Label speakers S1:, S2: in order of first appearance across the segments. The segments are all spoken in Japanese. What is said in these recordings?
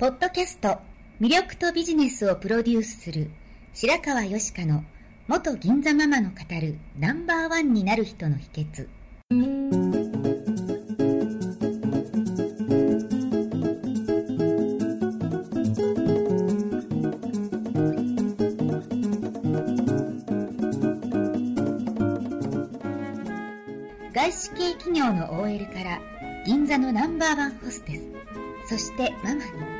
S1: ポッドキャスト魅力とビジネスをプロデュースする白川よしかの元銀座ママの語るナンバーワンになる人の秘訣。外資系企業の OL から銀座のナンバーワンホステスそしてママに。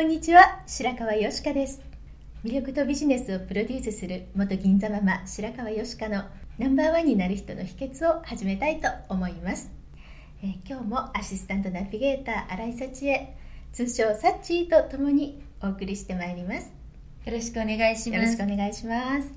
S2: こんにちは。白川よしかです。魅力とビジネスをプロデュースする元銀座ママ白川よしかのナンバーワンになる人の秘訣を始めたいと思います。えー今日もアシスタントナビゲーター新井幸恵、通称サッチーと共にお送りしてまいります。
S1: よろしくお願いし
S2: よろしくお願いします。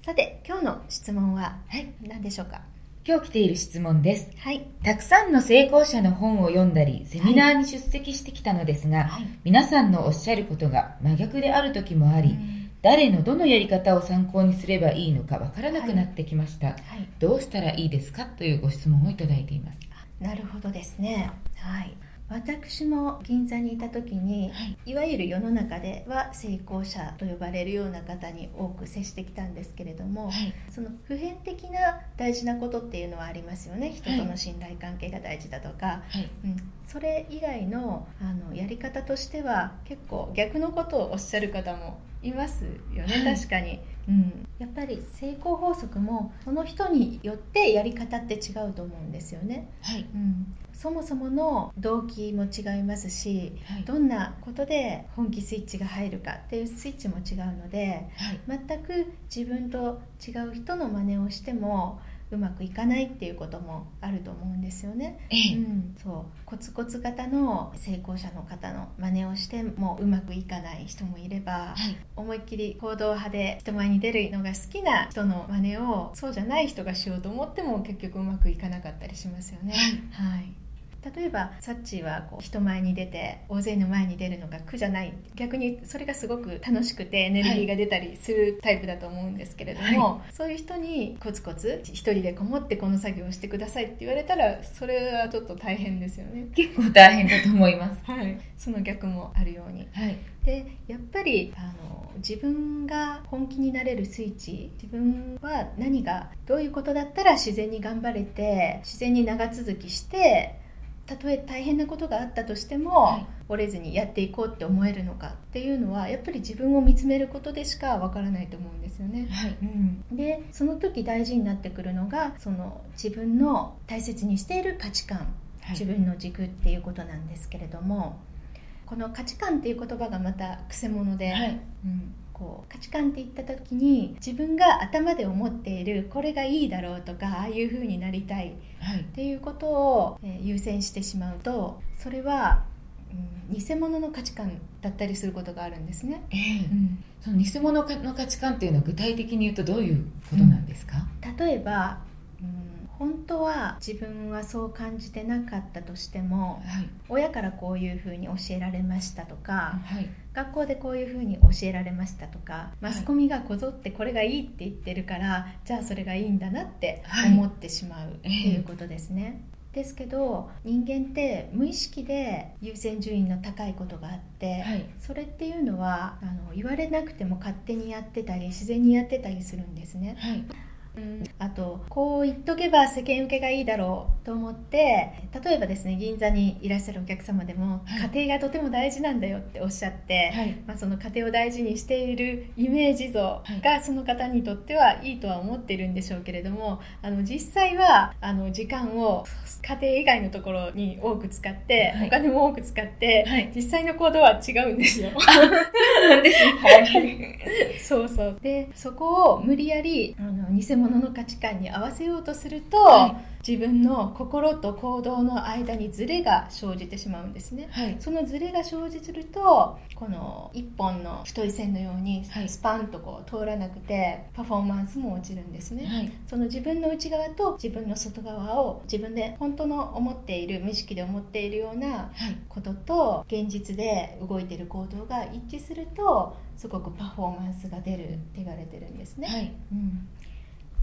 S2: さて、今日の質問は
S1: はい、
S2: 何でしょうか？
S3: 今日来ている質問です。
S2: はい。
S3: たくさんの成功者の本を読んだり、セミナーに出席してきたのですが、
S2: はい
S3: 皆さんのおっしゃることが真逆である時もあり、誰のどのやり方を参考にすればいいのかわからなくなってきました、
S2: はい。
S3: どうしたらいいですかというご質問をいただいています。
S2: なるほどですね。はい。私も銀座にいた時に、い、わゆる世の中では成功者と呼ばれるような方に多く接してきたんですけれども、
S3: はい。
S2: その普遍的な大事なことっていうのはありますよね？人との信頼関係が大事だとか、
S3: はい。
S2: うん、それ以外のあのやり方としては結構逆のことをおっしゃる方もいますよね、
S3: はい。
S2: 確かに、うん、やっぱり成功法則もその人によってやり方って違うと思うんですよね、
S3: はい。
S2: うん、そもそもの動機も違いますし
S3: はい。
S2: どんなことで本気スイッチが入るかっていうスイッチも違うので
S3: はい。
S2: 全く自分と違う人の真似をしてもうまくいかないっていうこともあると思うんですよね。
S3: ええ。
S2: うん、そう。コツコツ型の成功者の方の真似をしてもうまくいかない人もいれば、
S3: はい。
S2: 思いっきり行動派で人前に出るのが好きな人の真似をそうじゃない人がしようと思っても結局うまくいかなかったりしますよね。はい例えばサッチーはこう人前に出て大勢の前に出るのが苦じゃない逆にそれがすごく楽しくてエネルギーが出たりするタイプだと思うんですけれども、そういう人にコツコツ一人でこもってこの作業をしてくださいって言われたらそれはちょっと大変ですよね。
S3: 結構大変だと思います。
S2: はい、その逆もあるように
S3: はい。
S2: でやっぱりあの自分が本気になれるスイッチ自分は何がどういうことだったら自然に頑張れて自然に長続きしてたとえ大変なことがあったとしても、
S3: はい
S2: 折れずにやっていこうって思えるのかっていうのはやっぱり自分を見つめることでしかわからないと思うんですよね。
S3: はい。
S2: うん、でその時大事になってくるのがその自分の大切にしている価値観
S3: はい
S2: 自分の軸っていうことなんですけれども、この価値観っていう言葉がまたくせ者で、
S3: はい。
S2: うん、こう価値観って言った時に自分が頭で思っているこれがいいだろうとかああいう風になりたい
S3: はい
S2: っ。ていうことを、えー優先してしまうとそれは、うん、偽物の価値観だったりすることがあるんですね。
S3: ええ
S2: うん
S3: その偽物の価値観っていうのは具体的に言うとどういうことなんですか、
S2: 例えば、うん、本当は自分はそう感じてなかったとしても
S3: はい。
S2: 親からこういうふうに教えられましたとか
S3: はい。
S2: 学校でこういうふうに教えられましたとか
S3: い
S2: マスコミがこぞってこれがいいって言ってるから、じゃあそれがいいんだなって
S3: はい
S2: 思ってしまうって
S3: ええ
S2: いうことですね。ですけど人間って無意識で優先順位の高いことがあって、
S3: はい。
S2: それっていうのはあの言われなくても勝手にやってたり自然にやってたりするんですね。
S3: はい。
S2: うん。あとこう言っとけば世間受けがいいだろうと思って例えばですね銀座にいらっしゃるお客様でも、
S3: はい。
S2: 家庭がとても大事なんだよっておっしゃって、
S3: はい。
S2: まあ、その家庭を大事にしているイメージ像がその方にとってはいいとは思っているんでしょうけれどもあの実際はあの時間を家庭以外のところに多く使って、
S3: はい。
S2: お金も多く使って、
S3: はい。
S2: 実際の行動は違うんですよ。そうそう。でそこを無理やりあの偽物の価値観に合わせようとすると、
S3: は
S2: 自分の心と行動の間にズレが生じてしまうんですね。
S3: はい。
S2: そのズレが生じるとこの一本の太い線のように
S3: はい
S2: スパンとこう通らなくてパフォーマンスも落ちるんですね、
S3: はい。
S2: その自分の内側と自分の外側を自分で本当の思っている無意識で思っているような
S3: はい。
S2: ことと現実で動いている行動が一致するとすごくパフォーマンスが出るって言われてるんですね、
S3: はい。
S2: うん、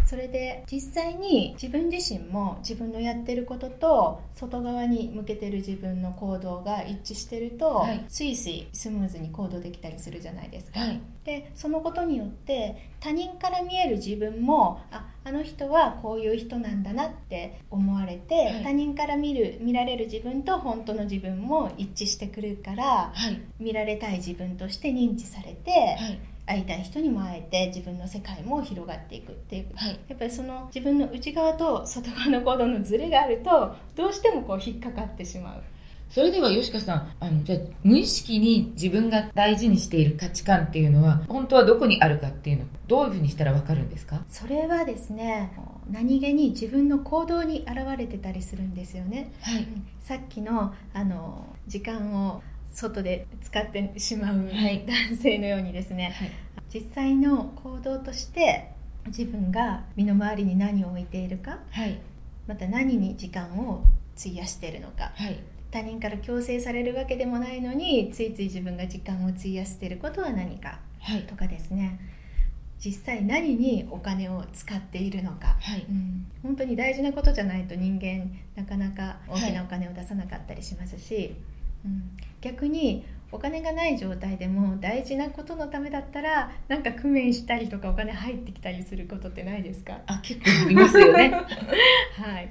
S2: それで実際に自分自身も自分のやってることと外側に向けてる自分の行動が一致してると、
S3: はい
S2: スイスイスムーズに行動できたりするじゃないですか、
S3: はい。
S2: でそのことによって他人から見える自分もああの人はこういう人なんだなって思われて、
S3: はい
S2: 他人から見る見られる自分と本当の自分も一致してくるから
S3: はい。
S2: 見られたい自分として認知されて、
S3: はい。
S2: 会いたい人にも会えて自分の世界も広がっていくっていう。
S3: はい。
S2: やっぱりその自分の内側と外側の行動のズレがあるとどうしてもこう引っかかってしまう。
S3: それでは吉川さん、あの、じゃあ無意識に自分が大事にしている価値観っていうのは、本当はどこにあるかっていうの、どういうふうにしたらわかるんですか？
S2: それはですね何気に自分の行動に現れてたりするんですよね。
S3: はい。
S2: さっきのあの時間を外で使ってしまう
S3: はい
S2: 男性のようにですね、
S3: はい。
S2: 実際の行動として自分が身の回りに何を置いているか
S3: はい。
S2: また何に時間を費やしているのか
S3: はい。
S2: 他人から強制されるわけでもないのについつい自分が時間を費やしていることは何か
S3: はい。
S2: とかですね実際何にお金を使っているのか、
S3: はい。
S2: うん、本当に大事なことじゃないと人間なかなか大きなお金を出さなかったりしますし、うん、逆にお金がない状態でも大事なことのためだったらなんか工面したりとかお金入ってきたりすることってないですか？
S3: あ、結構ありますよね。
S2: はい、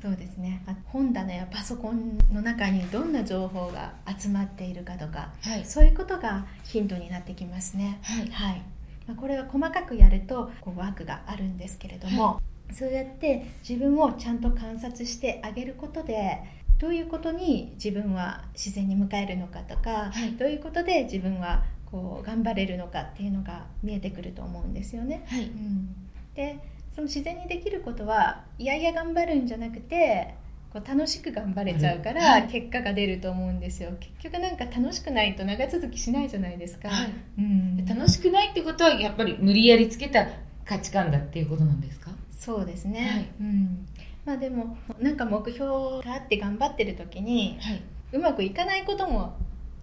S2: そうですねあ本棚やパソコンの中にどんな情報が集まっているかとか
S3: はい。
S2: そういうことがヒントになってきますね。
S3: はい。
S2: はいまあ、これは細かくやるとこうワークがあるんですけれども、そうやって自分をちゃんと観察してあげることでどういうことに自分は自然に迎えるのかとか、
S3: はい。
S2: どういうことで自分はこう頑張れるのかっていうのが見えてくると思うんですよね。
S3: はい。
S2: うん、でその自然にできることはいやいや頑張るんじゃなくてこう楽しく頑張れちゃうか
S3: は
S2: ら
S3: い。
S2: 結果が出ると思うんですよ。結局なんか楽しくないと長続きしないじゃないですか、
S3: はい。
S2: うん、
S3: 楽しくないってことは、やっぱり無理やりつけた価値観だっていうことなんですか？
S2: そうですね、
S3: はい。
S2: うんまあでもなんか目標があって頑張ってる時に
S3: はい。
S2: うまくいかないことも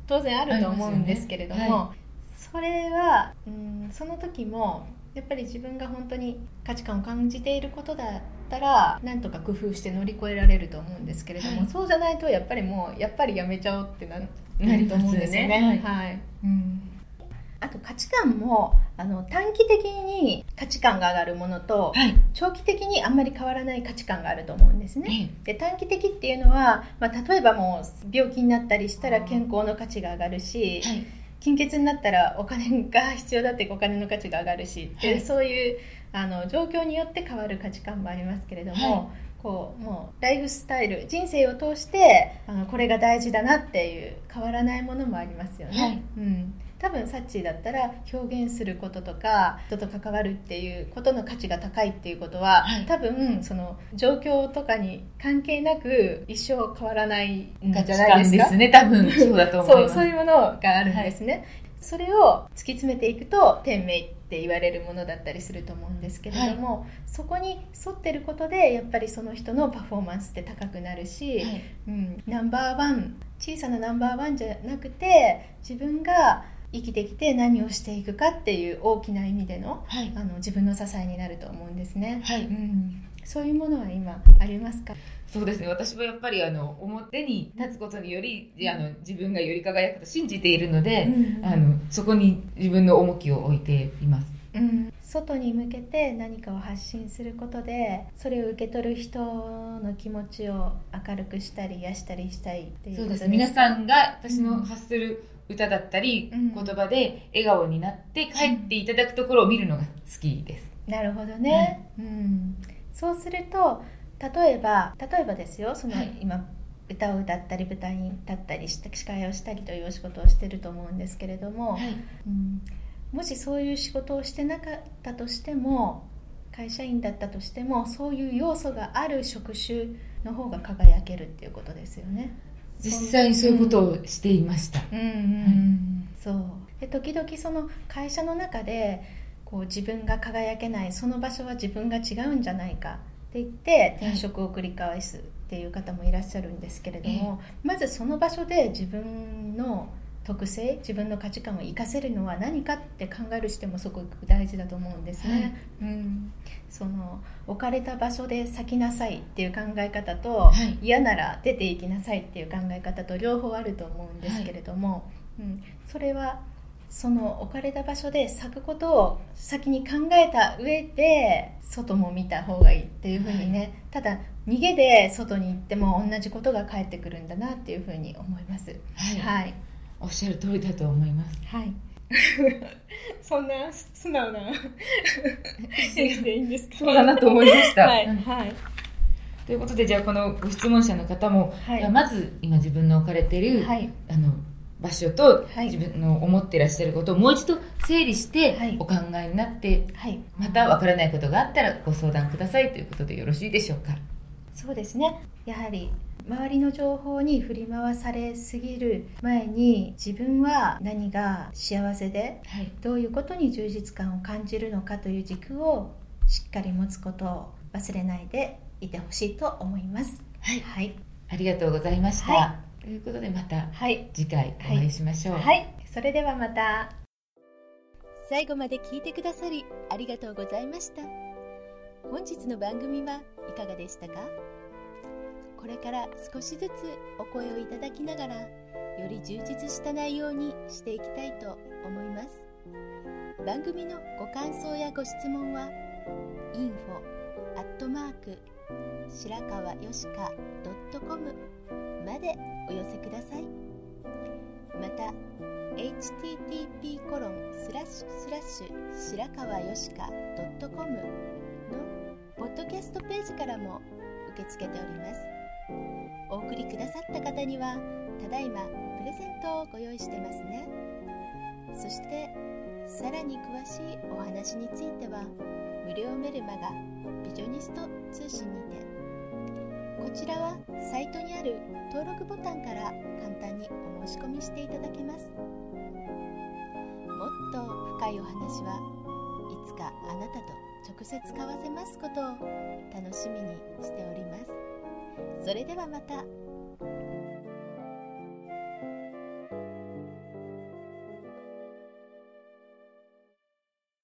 S2: 当然あると思うんですけれども、
S3: ありま
S2: それは、うん、その時もやっぱり自分が本当に価値観を感じていることだったらなんとか工夫して乗り越えられると思うんですけれども、
S3: はい。
S2: そうじゃないとやっぱりもうやっぱりやめちゃおうってな
S3: な
S2: なると思うんですよね。はい。うんあと価値観もあの短期的に価値観が上がるものと
S3: はい。
S2: 長期的にあんまり変わらない価値観があると思うんですね。
S3: え
S2: で短期的っていうのは、まあ、例えばもう病気になったりしたら健康の価値が上がるし、
S3: えはい。
S2: 貧血になったらお金が必要だってお金の価値が上がるし、で
S3: はい
S2: そういうあの状況によって変わる価値観もありますけれども、
S3: はい
S2: こうもうライフスタイル人生を通してあのこれが大事だなっていう変わらないものもありますよね。
S3: はい
S2: うん多分サッチーだったら表現することとか人と関わるっていうことの価値が高いっていうことは、
S3: はい
S2: 多分その状況とかに関係なく一生変わらないんじゃないですか？
S3: 観ですね。多分そうだと思います。
S2: そうそういうものがあるんですね、それを突き詰めていくと天命って言われるものだったりすると思うんですけれども、そこに沿ってることでやっぱりその人のパフォーマンスって高くなるし、
S3: はい。
S2: うん、ナンバーワン小さなナンバーワンじゃなくて自分が生きてきて何をしていくかっていう大きな意味での
S3: はい。
S2: あの自分の支えになると思うんですね、
S3: はい。
S2: うん、そういうものは今ありますか？
S3: そうですね。私もやっぱりあの表に立つことにより、あの自分がより輝くと信じているので、あのそこに自分の重きを置いています。
S2: うん、外に向けて何かを発信することでそれを受け取る人の気持ちを明るくしたり癒したりしたいっていう
S3: そうです皆さんが私の発する歌だったり、うん、言葉で笑顔になって帰っていただくところを見るのが好きです、
S2: なるほどね、はい、うん、そうすると例えば例えばですよその、はい、今歌を歌ったり舞台に立ったりした司会をしたりというお仕事をしてると思うんですけれども、はい、うん、もしそういう仕事をしてなかったとしても会社員だったとしてもそういう要素がある職種の方が輝けるっていうことですよね。
S3: 実際にそういうことをしていました。
S2: うん、うん、そう。で時々その会社の中でこう自分が輝けないその場所は自分が違うんじゃないかって言って転職を繰り返すっていう方もいらっしゃるんですけれども、まずその場所で自分の特性自分の価値観を生かせるのは何かって考えるしてもすごく大事だと思うんですね、はい、うん、その置かれた場所で咲きなさいっていう考え方と、はい、嫌なら出ていきなさいっていう考え方と両方あると思うんですけれども、はい、うん、それはその置かれた場所で咲くことを先に考えた上で外も見た方がいいっていうふうにね、はい、ただ逃げで外に行っても同じことが返ってくるんだなっていうふうに思います。
S3: はい、はい、おっしゃる通りだと思います。
S2: はい。そんな素直な 返でいいんですか？
S3: そうだなと思いました。はい、はい。ということでじゃあこのご質問者の方も、はい、まず今自分の置かれている、はい、あの場所と自分の思っていらっしゃることをもう一度整理してお考えになって、はい、また分からないことがあったらご相談くださいということでよろしいでしょうか？
S2: そうですねやはり周りの情報に振り回されすぎる前に自分は何が幸せで、はい、どういうことに充実感を感じるのかという軸をしっかり持つことを忘れないでいてほしいと思います。
S3: はい、はい、ありがとうございました。はい。ということでまた次回お会いしましょう、
S2: はい、はい、それではまた。
S1: 最後まで聞いてくださりありがとうございました。本日の番組はいかがでしたか？これから少しずつお声をいただきながらより充実した内容にしていきたいと思います。番組のご感想やご質問は info アットマーク白川よしか .com までお寄せください。また http コロンスラッシュスラッシュ白川よしか .com のポッドキャストページからも受け付けております。お送りくださった方にはただいまプレゼントをご用意してますね。そしてさらに詳しいお話については無料メルマガビジョニスト通信にて。こちらはサイトにある登録ボタンから簡単にお申し込みしていただけます。もっと深いお話はいつかあなたと直接交わせますことを楽しみにしております。それではまた。